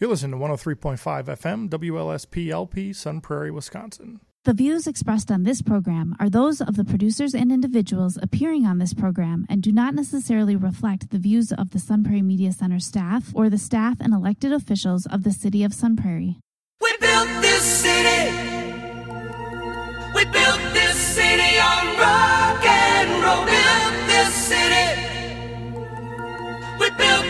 You're listening to 103.5 FM, WLSP LP, Sun Prairie, Wisconsin. The views expressed on this program are those of the producers and individuals appearing on this program and do not necessarily reflect the views of the Sun Prairie Media Center staff or the staff and elected officials of the City of Sun Prairie. We built this city. We built this city on rock and roll. Built this city. We built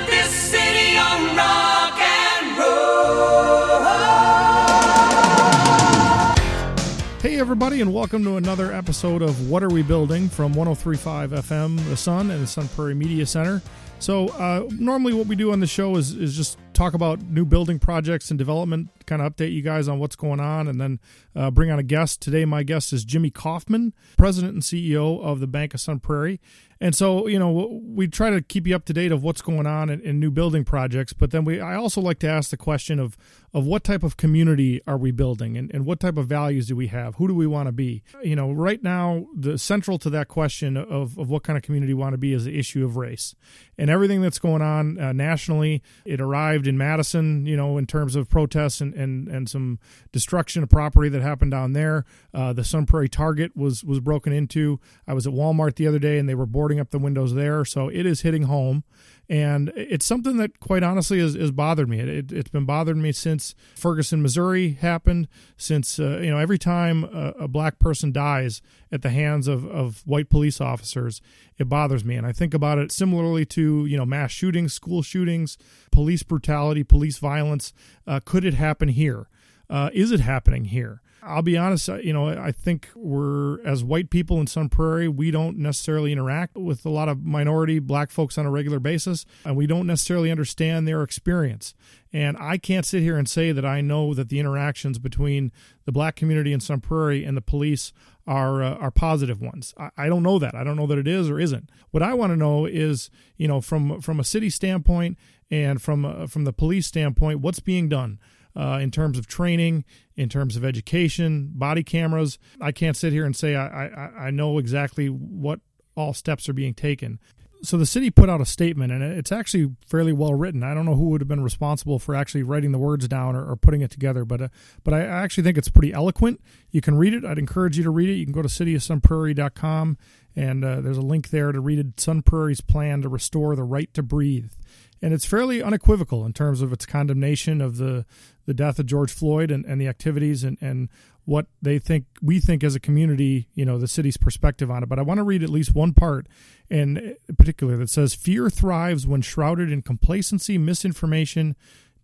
everybody, and welcome to another episode of What Are We Building from 1035 FM, The Sun, and the Sun Prairie Media Center. So, uh, normally, what we do on the show is, is just talk about new building projects and development, kind of update you guys on what's going on, and then uh, bring on a guest. Today, my guest is Jimmy Kaufman, President and CEO of the Bank of Sun Prairie. And so, you know, we try to keep you up to date of what's going on in, in new building projects, but then we I also like to ask the question of of what type of community are we building and, and what type of values do we have? Who do we want to be? You know, right now, the central to that question of, of what kind of community we want to be is the issue of race. And everything that's going on uh, nationally, it arrived in Madison, you know, in terms of protests and, and, and some destruction of property that happened down there. Uh, the Sun Prairie Target was, was broken into. I was at Walmart the other day and they were boarding up the windows there. So it is hitting home and it's something that quite honestly has, has bothered me. It, has been bothering me since ferguson missouri happened since uh, you know every time a, a, black person dies at the hands of, of white police officers it bothers me. And i think about it similarly to you know mass shootings school shootings police brutality police violence. Uh, could it happen here? Uh, is it happening here I'll be honest, you know, I think we're, as white people in Sun Prairie, we don't necessarily interact with a lot of minority black folks on a regular basis, and we don't necessarily understand their experience. And I can't sit here and say that I know that the interactions between the black community in Sun Prairie and the police are uh, are positive ones. I, I, don't know that. I don't know that it is or isn't. What I want to know is, you know, from from a city standpoint and from uh, from the police standpoint, what's being done uh, in terms of training, in terms of education, body cameras. I can't sit here and say I, I, I know exactly what all steps are being taken. So the city put out a statement, and it's actually fairly well written. I don't know who would have been responsible for actually writing the words down or, or putting it together, but uh, but I actually think it's pretty eloquent. You can read it. I'd encourage you to read it. You can go to cityofsunprairie.com, and uh, there's a link there to read. Sun Prairie's plan to restore the right to breathe and it's fairly unequivocal in terms of its condemnation of the the death of George Floyd and, and the activities and, and what they think we think as a community, you know, the city's perspective on it. But I want to read at least one part in uh, particular that says fear thrives when shrouded in complacency, misinformation,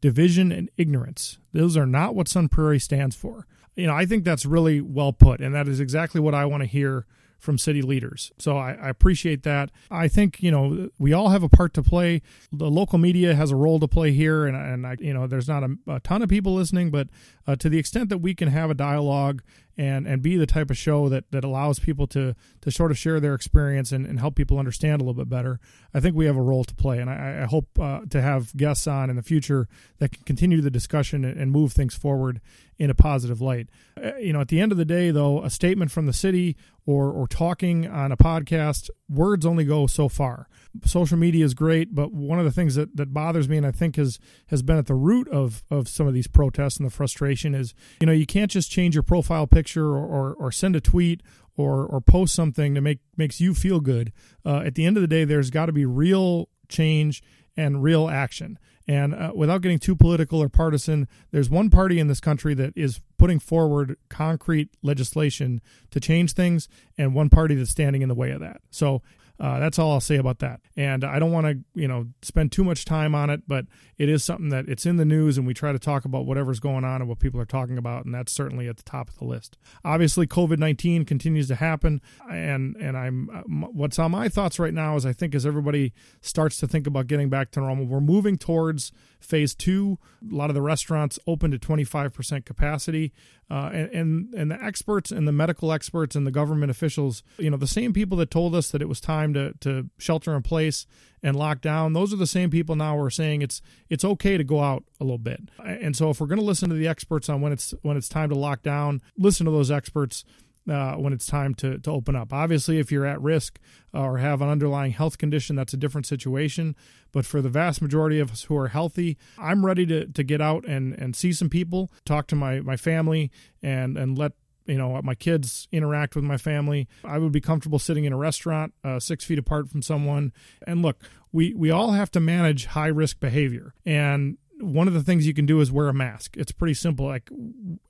division, and ignorance. Those are not what Sun Prairie stands for. You know, I think that's really well put, and that is exactly what I want to hear from city leaders. So I, I, appreciate that. I think you know we all have a part to play. The local media has a role to play here, and and I, you know there's not a, a ton of people listening, but uh, to the extent that we can have a dialogue and and be the type of show that that allows people to to sort of share their experience and, and help people understand a little bit better, I think we have a role to play, and I, I hope uh, to have guests on in the future that can continue the discussion and move things forward in a positive light. Uh, you know, at the end of the day, though, a statement from the city or or talking on a podcast, words only go so far. Social media is great, but one of the things that, that bothers me and I think has has been at the root of of some of these protests and the frustration is, you know, you can't just change your profile picture or or, or send a tweet or or post something that make makes you feel good. Uh, at the end of the day, there's got to be real change and real action. And uh, without getting too political or partisan, there's one party in this country that is putting forward concrete legislation to change things, and one party that's standing in the way of that. So uh, that's all I'll say about that. And I don't want to, you know, spend too much time on it, but it is something that it's in the news, and we try to talk about whatever's going on and what people are talking about, and that's certainly at the top of the list. Obviously, COVID nineteen continues to happen, and and I'm what's on my thoughts right now is I think as everybody starts to think about getting back to normal, we're moving towards phase two. A lot of the restaurants open to twenty five percent capacity. Uh, and, and and the experts and the medical experts and the government officials, you know, the same people that told us that it was time to to shelter in place and lock down, those are the same people now who are saying it's it's okay to go out a little bit. And so if we're going to listen to the experts on when it's when it's time to lock down, listen to those experts uh, when it's time to, to open up. Obviously, if you're at risk or have an underlying health condition, that's a different situation. But for the vast majority of us who are healthy, I'm ready to, to get out and, and see some people, talk to my, my family, and, and let you know my kids interact with my family. I would be comfortable sitting in a restaurant uh, six feet apart from someone. And look we we all have to manage high risk behavior. And one of the things you can do is wear a mask. It's pretty simple. Like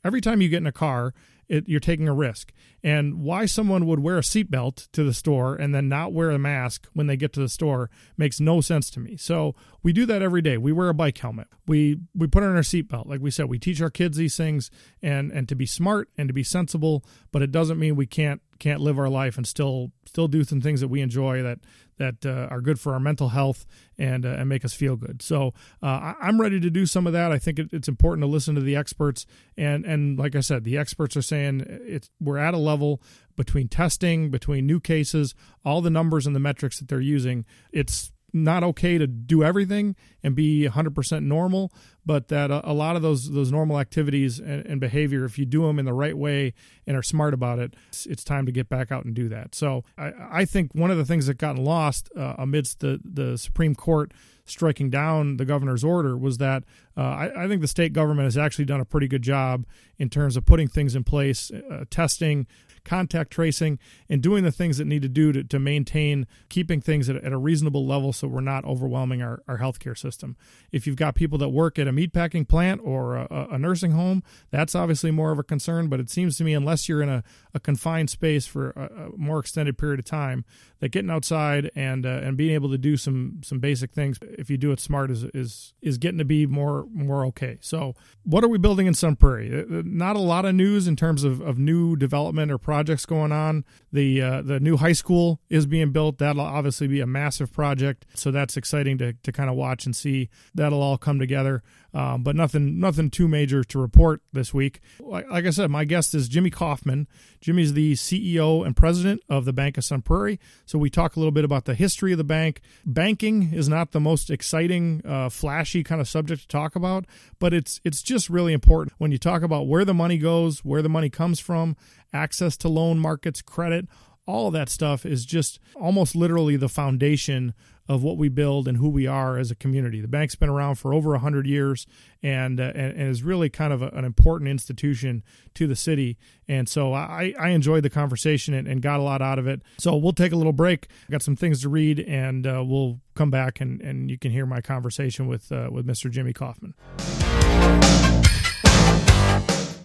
every time you get in a car it, you're taking a risk. And why someone would wear a seatbelt to the store and then not wear a mask when they get to the store makes no sense to me. So we do that every day. We wear a bike helmet. We we put on our seatbelt. Like we said, we teach our kids these things and and to be smart and to be sensible. But it doesn't mean we can't can't live our life and still still do some things that we enjoy that that uh, are good for our mental health and uh, and make us feel good. So uh, I, am ready to do some of that. I think it, it's important to listen to the experts and and like I said, the experts are saying it's we're at a level between testing, between new cases, all the numbers and the metrics that they're using. It's not okay to do everything and be 100% normal, but that a, a lot of those those normal activities and, and, behavior, if you do them in the right way and are smart about it, it's, it's time to get back out and do that. So I, I think one of the things that got lost uh, amidst the the Supreme Court striking down the governor's order was that uh, I, I, think the state government has actually done a pretty good job in terms of putting things in place, uh, testing, contact tracing, and doing the things that need to do to, to maintain keeping things at, at a reasonable level so we're not overwhelming our, our healthcare system. If you've got people that work at a meatpacking plant or a, a nursing home, that's obviously more of a concern. But it seems to me, unless you're in a, a confined space for a, a, more extended period of time, that getting outside and uh, and being able to do some some basic things, if you do it smart, is is is getting to be more more okay. So, what are we building in Sun Prairie? Uh, uh, not a lot of news in terms of, of new development or projects going on. The uh, the new high school is being built. That'll obviously be a massive project. So that's exciting to to kind of watch and see. That'll all come together. Um, but nothing nothing too major to report this week. Like, like, I said, my guest is Jimmy Kaufman. Jimmy's the CEO and president of the Bank of Sun Prairie. So we talk a little bit about the history of the bank. Banking is not the most exciting, uh, flashy kind of subject to talk about, but it's it's just really important when you talk about where the money goes, where the money comes from, access to loan markets, credit all of that stuff is just almost literally the foundation of what we build and who we are as a community. The bank's been around for over 100 years and, uh, and, is really kind of a, an important institution to the city. And so I, I enjoyed the conversation and, and, got a lot out of it. So we'll take a little break. got some things to read and uh, we'll come back and, and you can hear my conversation with, uh, with Mr. Jimmy Kaufman.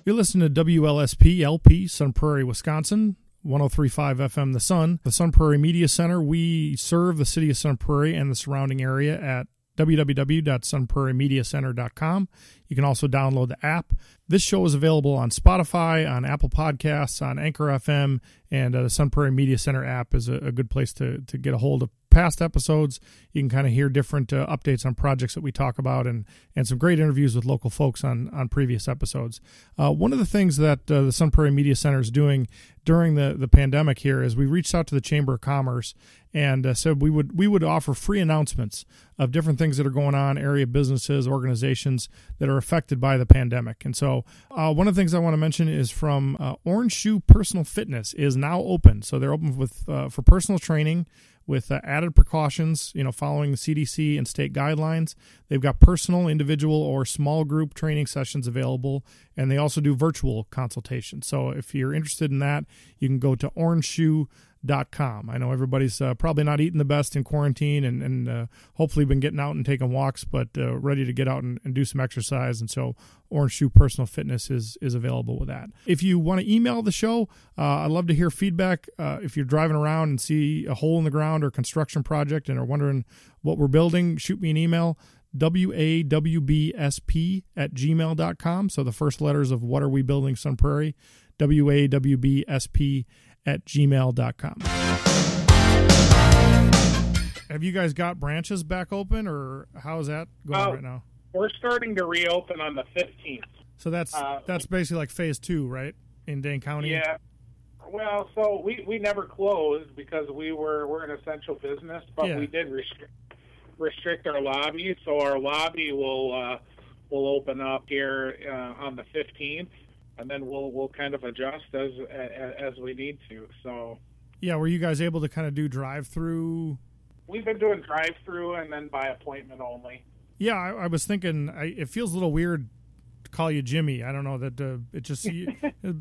You're listening to WLSP LP, Sun Prairie, Wisconsin. 1035 FM The Sun, the Sun Prairie Media Center. We serve the city of Sun Prairie and the surrounding area at www.sunprairiemediacenter.com. You can also download the app. This show is available on Spotify, on Apple Podcasts, on Anchor FM, and uh, the Sun Prairie Media Center app is a, a, good place to, to get a hold of past episodes. You can kind of hear different uh, updates on projects that we talk about and, and some great interviews with local folks on, on previous episodes. Uh, one of the things that uh, the Sun Prairie Media Center is doing during the, the pandemic here is we reached out to the Chamber of Commerce and uh, said we would we would offer free announcements of different things that are going on, area businesses, organizations that are affected by the pandemic. And so, uh, one of the things I want to mention is from uh, Orange Shoe Personal Fitness is now open. So they're open with uh, for personal training with uh, added precautions, you know, following the CDC and state guidelines. They've got personal, individual, or small group training sessions available, and they also do virtual consultations. So if you're interested in that, you can go to Orange Shoe com. I know everybody's uh, probably not eating the best in quarantine and, and uh, hopefully been getting out and taking walks, but uh, ready to get out and, and, do some exercise. And so Orange Shoe Personal Fitness is, is available with that. If you want to email the show, uh, I'd love to hear feedback. Uh, if you're driving around and see a hole in the ground or construction project and are wondering what we're building, shoot me an email. W-A-W-B-S-P at gmail.com. So the first letters of what are we building Sun Prairie, W-A-W-B-S-P at gmail.com. Have you guys got branches back open, or how's that going uh, right now? We're starting to reopen on the 15th. So that's uh, that's basically like phase two, right, in Dane County? Yeah. Well, so we, we never closed because we were we're an essential business, but yeah. we did restrict restrict our lobby. So our lobby will uh, will open up here uh, on the 15th, and then we'll we'll kind of adjust as as we need to. So. Yeah, were you guys able to kind of do drive-through? We've been doing drive-through and then by appointment only. Yeah, I, I was thinking I, it feels a little weird to call you Jimmy. I don't know that uh, it just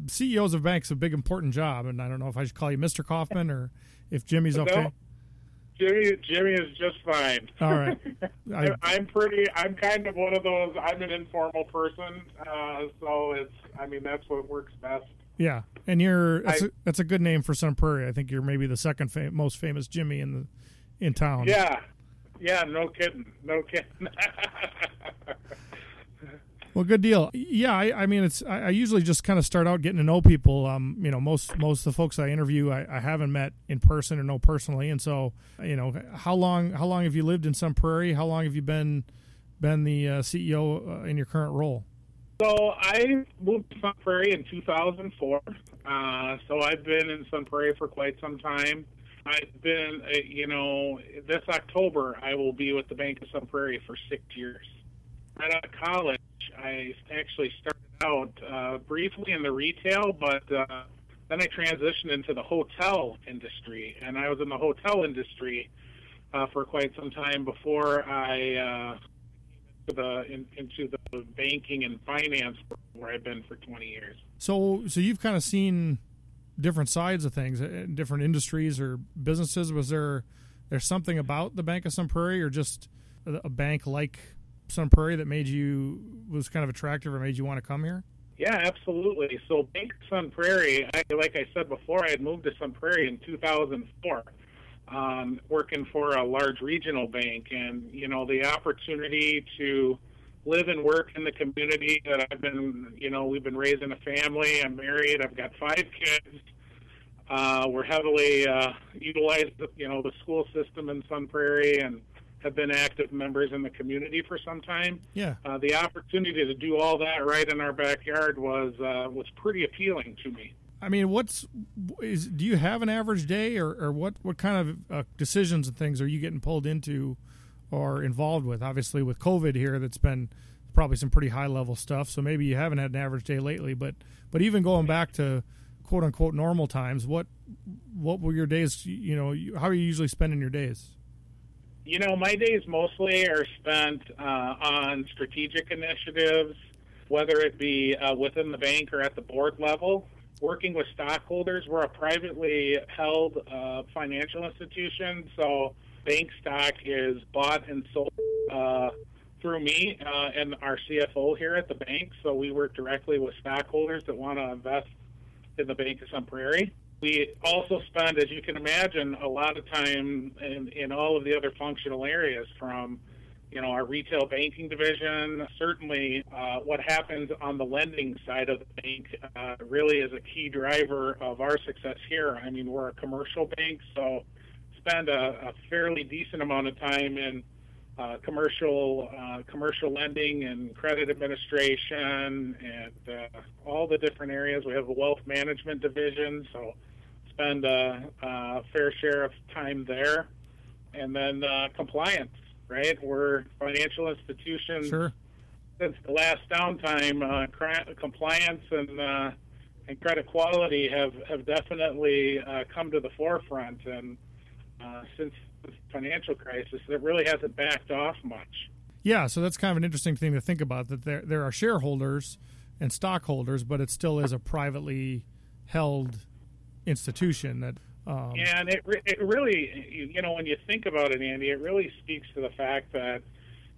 CEOs of banks a big important job, and I don't know if I should call you Mr. Kaufman or if Jimmy's okay. No, Jimmy, Jimmy is just fine. All right. I, am pretty. I'm kind of one of those. I'm an informal person, uh, so it's. I mean, that's what works best. Yeah, and you're. That's, I, a, that's a good name for Sun Prairie. I think you're maybe the second fam- most famous Jimmy in the in town. Yeah, yeah. No kidding. No kidding. Well, good deal. Yeah, I, I mean, it's I, I, usually just kind of start out getting to know people. Um, you know, most most of the folks I interview, I, I, haven't met in person or know personally, and so you know, how long how long have you lived in Sun Prairie? How long have you been been the uh, CEO uh, in your current role? So I moved to Sun Prairie in 2004. Uh, so I've been in Sun Prairie for quite some time. I've been, uh, you know, this October I will be with the Bank of Sun Prairie for six years. Out of college, I actually started out uh, briefly in the retail, but uh, then I transitioned into the hotel industry, and I was in the hotel industry uh, for quite some time before I uh, the in, into the banking and finance where I've been for 20 years. So, so you've kind of seen different sides of things, uh, different industries or businesses. Was there there's something about the Bank of Sun Prairie, or just a bank like Sun Prairie that made you was kind of attractive or made you want to come here? Yeah, absolutely. So Bank Sun Prairie, I, like I said before, I had moved to Sun Prairie in 2004, um, working for a large regional bank, and you know the opportunity to live and work in the community that I've been, you know, we've been raising a family. I'm married. I've got five kids. Uh, we're heavily uh, utilized, you know, the school system in Sun Prairie, and have been active members in the community for some time. Yeah. Uh, the opportunity to do all that right in our backyard was uh, was pretty appealing to me. I mean, what's is? Do you have an average day, or, or what? What kind of uh, decisions and things are you getting pulled into, or involved with? Obviously, with COVID here, that's been probably some pretty high level stuff. So maybe you haven't had an average day lately, but but even going back to quote unquote normal times, what what were your days? You know, how are you usually spending your days? You know, my days mostly are spent uh, on strategic initiatives, whether it be uh, within the bank or at the board level. Working with stockholders, we're a privately held uh, financial institution, so bank stock is bought and sold uh, through me uh, and our CFO here at the bank. So we work directly with stockholders that want to invest in the Bank of Sun Prairie. We also spend, as you can imagine, a lot of time in, in all of the other functional areas from you know, our retail banking division. Certainly, uh, what happens on the lending side of the bank uh, really is a key driver of our success here. I mean, we're a commercial bank, so spend a, a fairly decent amount of time in uh, commercial uh, commercial lending and credit administration and uh, all the different areas. We have a wealth management division, so spend a, a fair share of time there. And then uh, compliance, right? We're financial institutions. Sure. Since the last downtime, uh, compliance and uh, and credit quality have have definitely uh, come to the forefront. And uh, since the financial crisis, it really hasn't backed off much. Yeah, so that's kind of an interesting thing to think about. That there there are shareholders and stockholders, but it still is a privately held institution that um, and it it really you know when you think about it, Andy, it really speaks to the fact that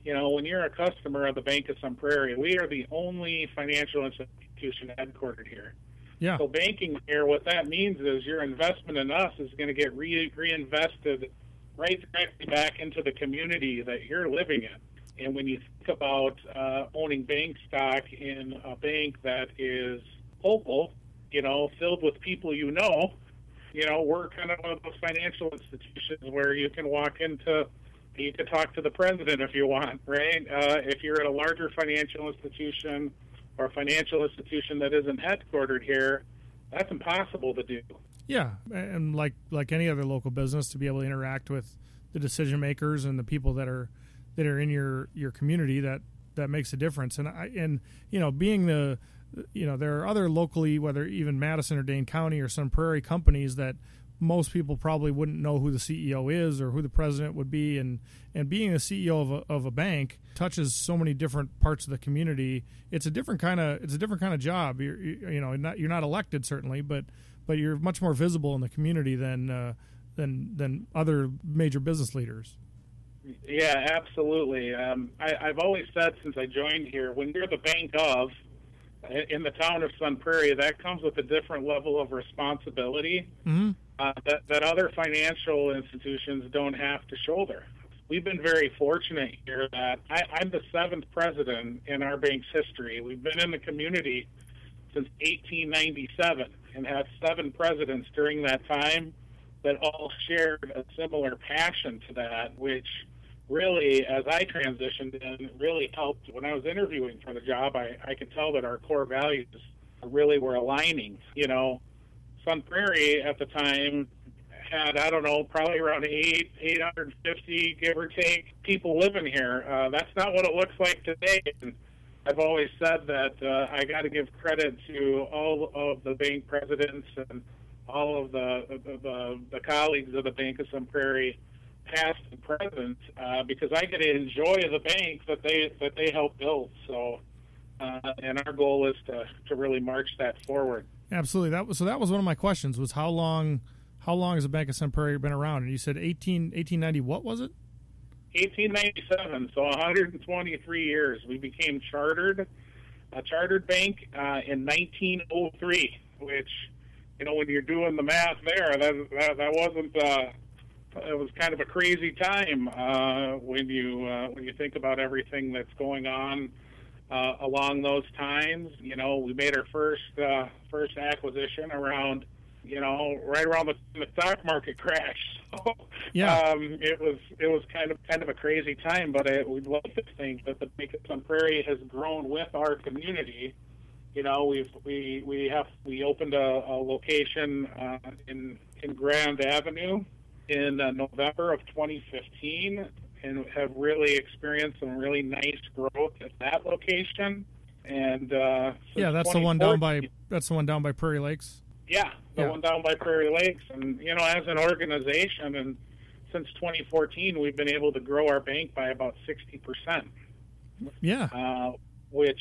you know when you're a customer of the Bank of Sun Prairie, we are the only financial institution headquartered here. Yeah. So banking here, what that means is your investment in us is going to get re- reinvested right directly back into the community that you're living in. And when you think about uh, owning bank stock in a bank that is local, you know, filled with people you know. You know, we're kind of one of those financial institutions where you can walk into, you can talk to the president if you want, right? Uh, if you're at a larger financial institution or a financial institution that isn't headquartered here, that's impossible to do. Yeah, and like like any other local business, to be able to interact with the decision makers and the people that are that are in your your community that that makes a difference. And I and you know, being the you know there are other locally, whether even Madison or Dane County or Sun Prairie companies that most people probably wouldn't know who the CEO is or who the president would be, and and being a CEO of a, of a bank touches so many different parts of the community. It's a different kind of it's a different kind of job. You're you know not, you're not elected certainly, but but you're much more visible in the community than uh, than than other major business leaders. Yeah, absolutely. Um, I, I've always said since I joined here, when you're the bank of in the town of Sun Prairie, that comes with a different level of responsibility mm-hmm. uh, that, that other financial institutions don't have to shoulder. We've been very fortunate here that I, I'm the seventh president in our bank's history. We've been in the community since 1897 and had seven presidents during that time that all shared a similar passion to that, which really, as I transitioned in, really helped. When I was interviewing for the job, I, I could tell that our core values really were aligning. You know, Sun Prairie at the time had I don't know probably around eight eight hundred fifty give or take people living here. Uh, that's not what it looks like today. And I've always said that uh, I got to give credit to all of the bank presidents and all of the the, the, the colleagues of the Bank of Sun Prairie past and present, uh, because I get to enjoy the bank that they that they help build. So, uh, and our goal is to to really march that forward. Absolutely. That was so. That was one of my questions. Was how long how long has the Bank of Sun Prairie been around? And you said 18, 1890. What was it? 1897. So 123 years. We became chartered, a chartered bank uh, in 1903. Which, you know, when you're doing the math there, that that, that wasn't. Uh, it was kind of a crazy time uh, when you uh, when you think about everything that's going on uh, along those times. You know, we made our first uh, first acquisition around you know right around the, the stock market crash. So, yeah, um, it was it was kind of kind of a crazy time, but I, we'd love to think that the Sun Prairie has grown with our community. You know, we've we we have we opened a, a location uh, in in Grand Avenue in uh, November of 2015 and have really experienced some really nice growth at that location. And uh, yeah, that's the one down by that's the one down by Prairie Lakes. Yeah, the Yeah. one down by Prairie Lakes. And you know, as an organization, and since 2014, we've been able to grow our bank by about 60 percent, Yeah, uh, which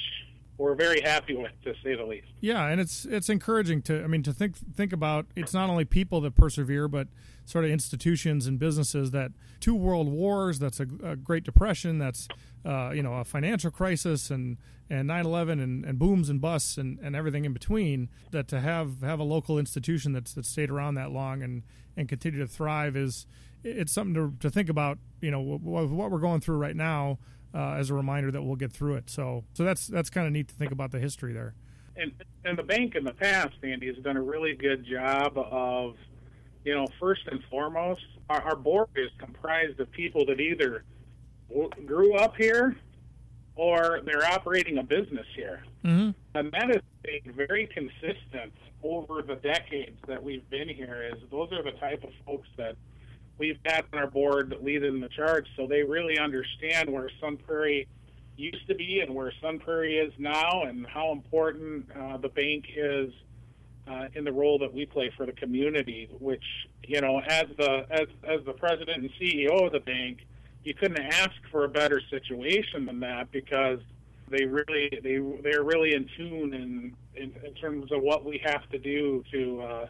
we're very happy with, to say the least. yeah, and it's it's encouraging to I mean to think think about it's not only people that persevere, but sort of institutions and businesses that two world wars, that's a, a Great Depression, that's uh, you know a financial crisis and and 9/11 and, and booms and busts and, and everything in between. That to have have a local institution that's that stayed around that long and and continue to thrive is it's something to, to think about. You know what, what we're going through right now. Uh, as a reminder that we'll get through it, so so that's that's kind of neat to think about the history there. and and the bank in the past, Andy, has done a really good job of, you know, first and foremost, our, our board is comprised of people that either grew up here or they're operating a business here, Mm-hmm. and that has been very consistent over the decades that we've been here. Is those are the type of folks that we've had on our board leading the charge, so they really understand where Sun Prairie used to be and where Sun Prairie is now, and how important uh, the bank is uh, in the role that we play for the community. Which you know, as the as as the president and CEO of the bank, you couldn't ask for a better situation than that because they really they they're really in tune in in, in terms of what we have to do to uh,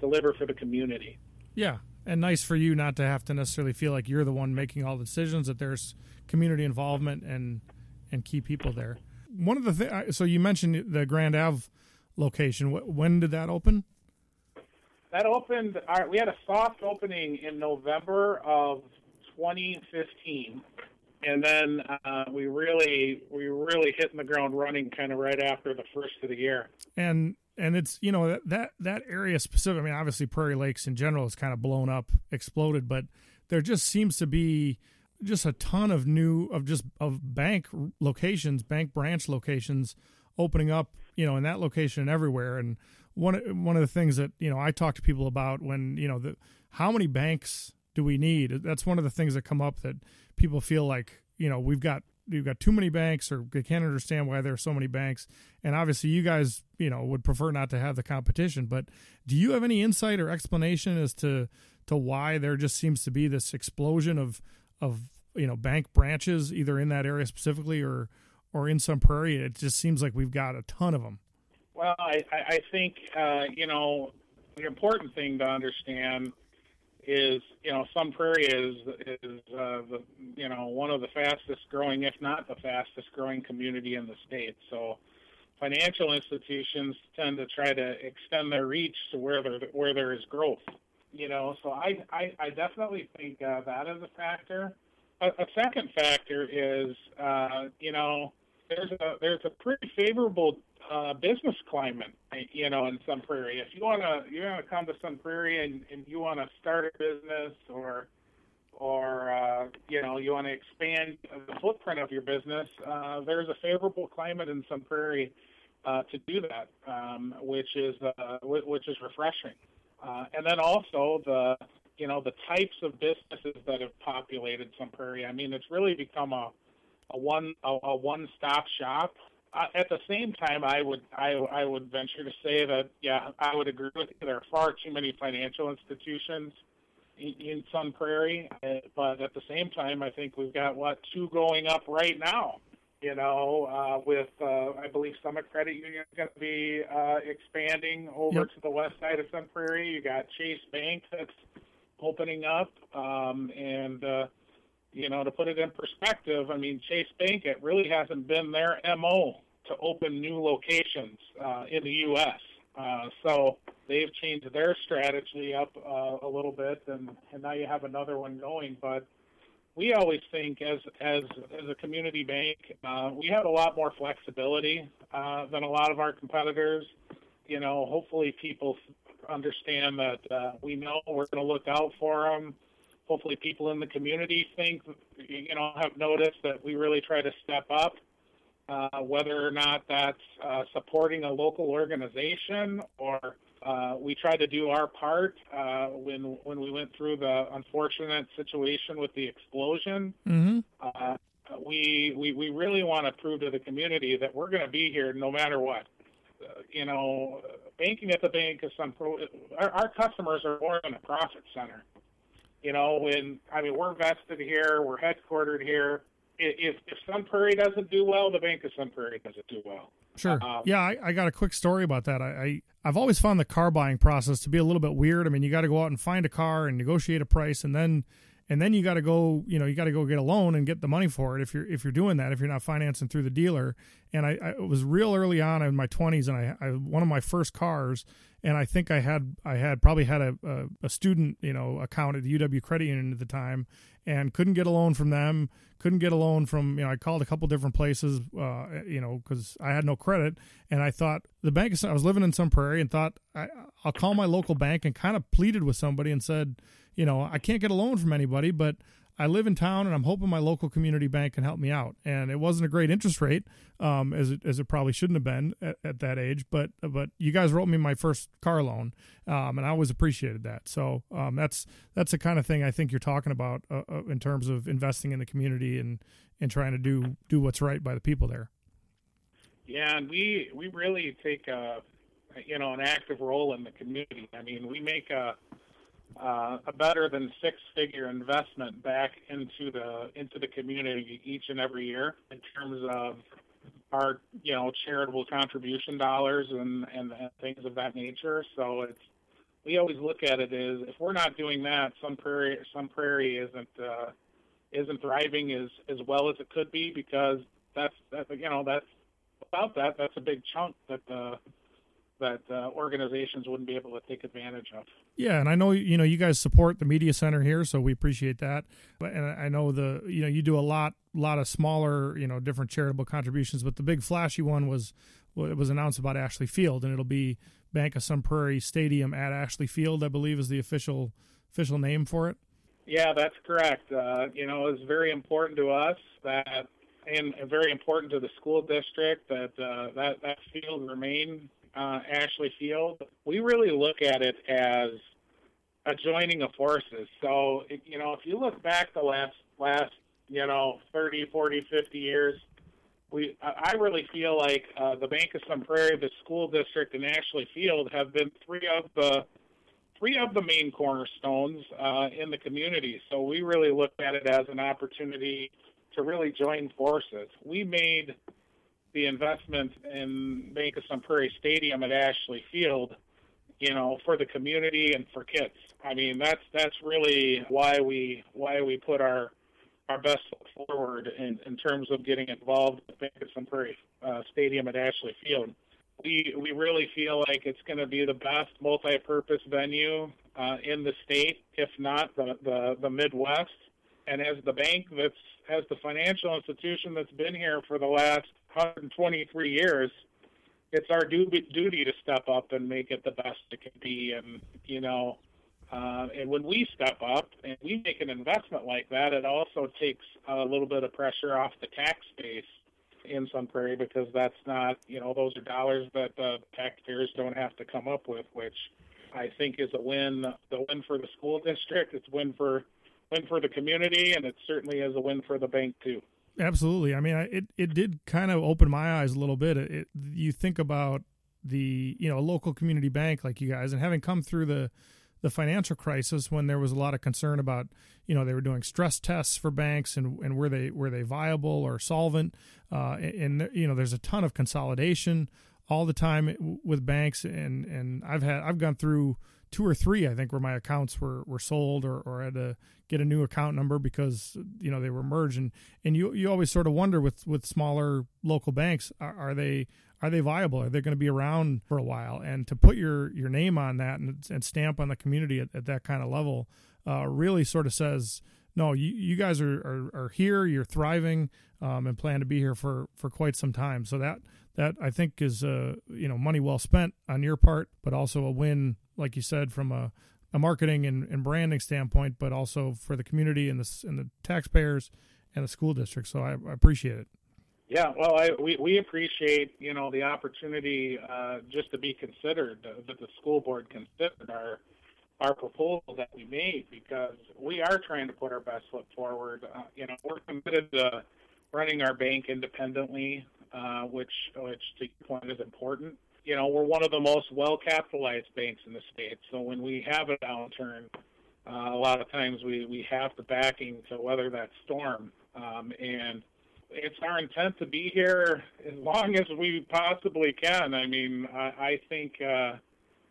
deliver for the community. Yeah, and nice for you not to have to necessarily feel like you're the one making all the decisions. That there's community involvement and and key people there. One of the things. So you mentioned the Grand Ave location. When did that open? That opened. Our, we had a soft opening in November of 2015, and then uh, we really we really hitting the ground running kind of right after the first of the year. and and it's you know that that, area specific. I mean, obviously Prairie Lakes in general is kind of blown up, exploded, but there just seems to be just a ton of new of just of bank locations, bank branch locations opening up, you know, in that location and everywhere. And one one of the things that you know I talk to people about when you know the how many banks do we need? That's one of the things that come up that people feel like you know we've got you've got too many banks, or they can't understand why there are so many banks. And obviously, you guys, you know, would prefer not to have the competition. But do you have any insight or explanation as to to why there just seems to be this explosion of of you know bank branches either in that area specifically or or in Sun Prairie? It just seems like we've got a ton of them. Well, I, I think uh, you know the important thing to understand is you know Sun Prairie is is uh, the you know one of the fastest growing, if not the fastest growing community in the state. So financial institutions tend to try to extend their reach to where there where there is growth. You know, so I I, I definitely think uh, that is a factor. A, a second factor is uh, you know there's a there's a pretty favorable uh, business climate, you know, in Sun Prairie. If you wanna you wanna come to Sun Prairie and, and you wanna start a business or or uh, you know you want to expand the footprint of your business, uh, there's a favorable climate in Sun Prairie uh, to do that, um, which is uh, which is refreshing. Uh, and then also the you know the types of businesses that have populated Sun Prairie. I mean, it's really become a a one a, a one stop shop uh, at the same time, I would I, I would venture to say that yeah, I would agree with you. There are far too many financial institutions in, in Sun Prairie, uh, but at the same time, I think we've got what two going up right now. You know, uh, with uh, I believe Summit Credit Union is going to be uh, expanding over Yep. to the west side of Sun Prairie. You got Chase Bank that's opening up, um, and uh, you know, to put it in perspective, I mean, Chase Bank, it really hasn't been their MO to open new locations uh, in the U.S. Uh, so they've changed their strategy up uh, a little bit, and, and now you have another one going. But we always think, as as as a community bank, uh, we have a lot more flexibility uh, than a lot of our competitors. You know, hopefully people understand that uh, we know we're going to look out for them hopefully people in the community think you know have noticed that we really try to step up uh, whether or not that's uh, supporting a local organization or uh, we try to do our part uh, when when we went through the unfortunate situation with the explosion Mm-hmm. uh, we, we we really want to prove to the community that we're going to be here no matter what. Uh, you know, banking at the bank is some pro. Our, our customers are more than a profit center. You know, when I mean we're vested here, we're headquartered here. If if Sun Prairie doesn't do well, the Bank of Sun Prairie doesn't do well. Sure. Um, yeah, I, I got a quick story about that. I, I I've always found the car buying process to be a little bit weird. I mean, you got to go out and find a car and negotiate a price, and then and then you got to go, you know, you got to go get a loan and get the money for it if you're if you're doing that. If you're not financing through the dealer, and I, I it was real early on in my 20s, and I, I one of my first cars, and I think I had I had probably had a, a, a student you know account at the UW Credit Union at the time, and couldn't get a loan from them. Couldn't get a loan from you know I called a couple different places, uh, you know, because I had no credit, and I thought the bank. I was living in Sun Prairie and thought I, I'll call my local bank and kind of pleaded with somebody and said, you know, I can't get a loan from anybody, but I live in town and I'm hoping my local community bank can help me out. And it wasn't a great interest rate, um, as it as it probably shouldn't have been at, at that age. But but you guys wrote me my first car loan, um, and I always appreciated that. So um, that's that's the kind of thing I think you're talking about uh, uh, in terms of investing in the community and and trying to do do what's right by the people there. Yeah, and we we really take a you know an active role in the community. I mean, we make a uh, a better than six figure investment back into the into the community each and every year in terms of our you know charitable contribution dollars and, and, and things of that nature. So it's we always look at it as if we're not doing that, Sun Prairie Sun Prairie isn't uh, isn't thriving as as well as it could be because that's that's you know that's without that that's a big chunk that uh, that uh, organizations wouldn't be able to take advantage of. Yeah, and I know you know you guys support the media center here, so we appreciate that. But and I know the you know you do a lot lot of smaller you know different charitable contributions, but the big flashy one was well, it was announced about Ashley Field, and it'll be Bank of Sun Prairie Stadium at Ashley Field, I believe is the official official name for it. Yeah, that's correct. Uh, you know, it's very important to us that, and very important to the school district that uh, that that field remain uh, Ashley Field. We really look at it as a joining of forces. So, you know, if you look back the last last you know, 30, 40, 50 years. We, I I really feel like uh, the Bank of Sun Prairie, the school district, and Ashley Field have been three of the three of the main cornerstones uh, in the community. So we really looked at it as an opportunity to really join forces. We made the investment in Bank of Sun Prairie Stadium at Ashley Field, you know, for the community and for kids. I mean, that's that's really why we why we put our our best foot forward in, in terms of getting involved of Sun Prairie uh, Stadium at Ashley Field. We we really feel like it's going to be the best multi-purpose venue uh, in the state, if not the, the the Midwest. And as the bank that's as the financial institution that's been here for the last 123 years, it's our duty to step up and make it the best it can be. And you know, uh, and when we step up and we make an investment like that, it also takes a little bit of pressure off the tax base in Sun Prairie because that's not, you know, those are dollars that the taxpayers don't have to come up with, which I think is a win. The win for the school district, it's win for win for the community, and it certainly is a win for the bank too. Absolutely. I mean, it it did kind of open my eyes a little bit. It, it, you think about the you know a local community bank like you guys, and having come through the the financial crisis when there was a lot of concern about you know they were doing stress tests for banks and and were they were they viable or solvent, uh, and, and you know there's a ton of consolidation all the time with banks, and and I've had I've gone through two or three I think where my accounts were were sold or or had to get a new account number because you know they were merged. And and you you always sort of wonder with with smaller local banks are, are they are they viable? Are they going to be around for a while? And to put your your name on that and, and stamp on the community at, at that kind of level uh, really sort of says no you, you guys are, are, are here you're thriving um, and plan to be here for for quite some time. So that that I think is uh you know money well spent on your part but also a win like you said from a a marketing and, and branding standpoint, but also for the community and the and the taxpayers and the school district. So I, I appreciate it. Yeah, well, I, we we appreciate you know the opportunity uh, just to be considered uh, that the school board considered our our proposal that we made because we are trying to put our best foot forward. Uh, you know, we're committed to running our bank independently, uh, which which to your point is important you know, we're one of the most well capitalized banks in the state. So when we have a downturn, uh, a lot of times we, we have the backing to weather that storm. Um, and it's our intent to be here as long as we possibly can. I mean, I, I think uh,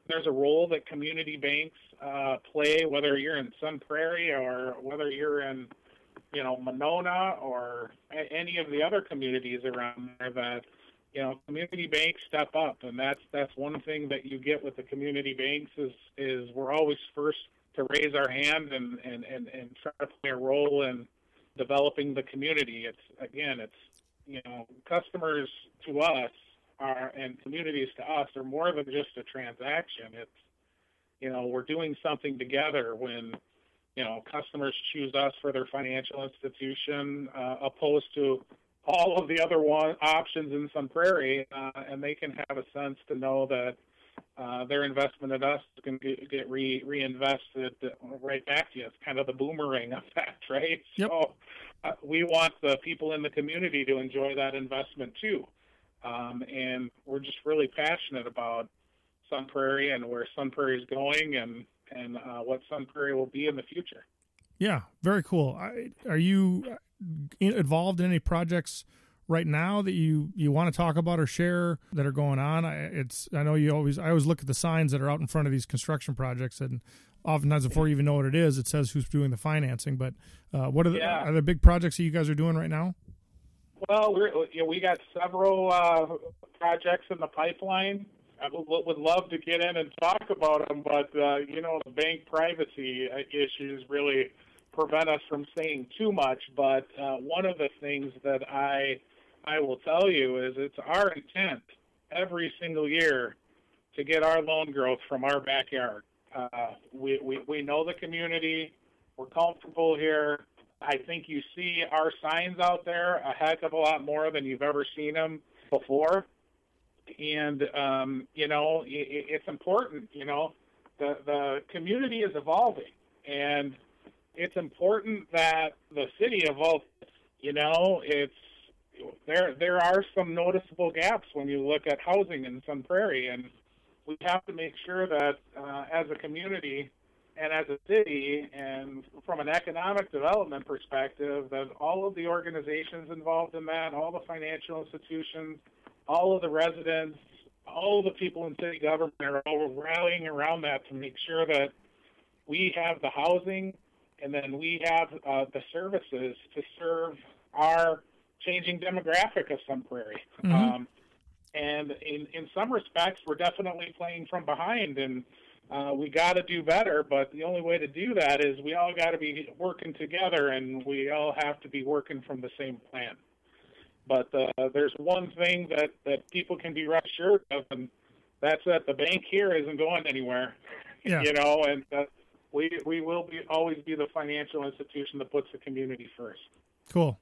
there's a role that community banks uh, play, whether you're in Sun Prairie or whether you're in, you know, Monona or any of the other communities around there that you know, community banks step up, and that's that's one thing that you get with the community banks is is we're always first to raise our hand and and and, and try to play a role in developing the community. It's again, it's you know, customers to us are and communities to us are more than just a transaction. It's you know, we're doing something together when you know customers choose us for their financial institution uh, opposed to all of the other one options in Sun Prairie, uh, and they can have a sense to know that uh, their investment in us can get, get re, reinvested right back to you. It's kind of the boomerang effect, right? Yep. So uh, we want the people in the community to enjoy that investment too, um, and we're just really passionate about Sun Prairie and where Sun Prairie is going, and and uh, what Sun Prairie will be in the future. Yeah, very cool. I, are you involved in any projects right now that you you want to talk about or share that are going on? I, it's I know you always I always look at the signs that are out in front of these construction projects, and oftentimes before you even know what it is, it says who's doing the financing. But uh, what are the Yeah. are there big projects that you guys are doing right now? Well, we're, you know, we got several uh, projects in the pipeline. I would, would love to get in and talk about them, but uh, you know, the bank privacy uh, issues really prevent us from saying too much. But uh, one of the things that I I will tell you is it's our intent every single year to get our loan growth from our backyard. Uh, we, we we know the community. We're comfortable here. I think you see our signs out there a heck of a lot more than you've ever seen them before. And um, you know, i i- it's important. You know, the the community is evolving, and it's important that the city evolves you know, it's there. There are some noticeable gaps when you look at housing in Sun Prairie, and we have to make sure that uh, as a community and as a city, and from an economic development perspective, that all of the organizations involved in that, all the financial institutions, all of the residents, all the people in city government are all rallying around that to make sure that we have the housing and then we have uh, the services to serve our changing demographic of Sun Prairie. Mhm. Um, and in, in some respects, we're definitely playing from behind, and uh, we got to do better. But the only way to do that is we all got to be working together, and we all have to be working from the same plan. But uh, there's one thing that, that people can be rest assured of, and that's that the bank here isn't going anywhere. Yeah. You know, and uh, we we will be always be the financial institution that puts the community first. Cool.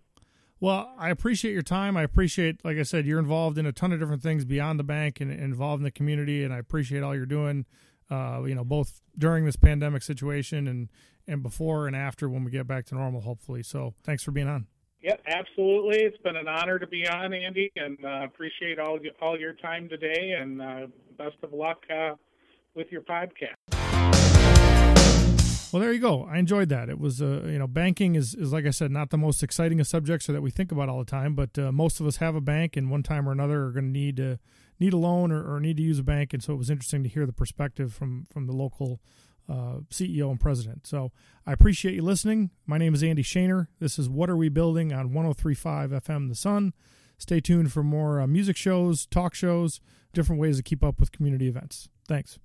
Well, I appreciate your time. I appreciate, like I said, you're involved in a ton of different things beyond the bank and, involved in the community, and I appreciate all you're doing. Uh, you know, both during this pandemic situation and and before and after when we get back to normal, hopefully. So, thanks for being on. Yeah, absolutely. It's been an honor to be on, Andy, and uh, appreciate all all your time today. And uh, best of luck uh, with your podcast. Well, there you go. I enjoyed that. It was, uh, you know, banking is, is like I said, not the most exciting of subjects or that we think about all the time. But uh, most of us have a bank, and one time or another are going to need to need a loan or, or need to use a bank. And so it was interesting to hear the perspective from from the local uh, CEO and president. So I appreciate you listening. My name is Andy Shaner. This is What Are We Building on 103.5 FM The Sun. Stay tuned for more uh, music shows, talk shows, different ways to keep up with community events. Thanks.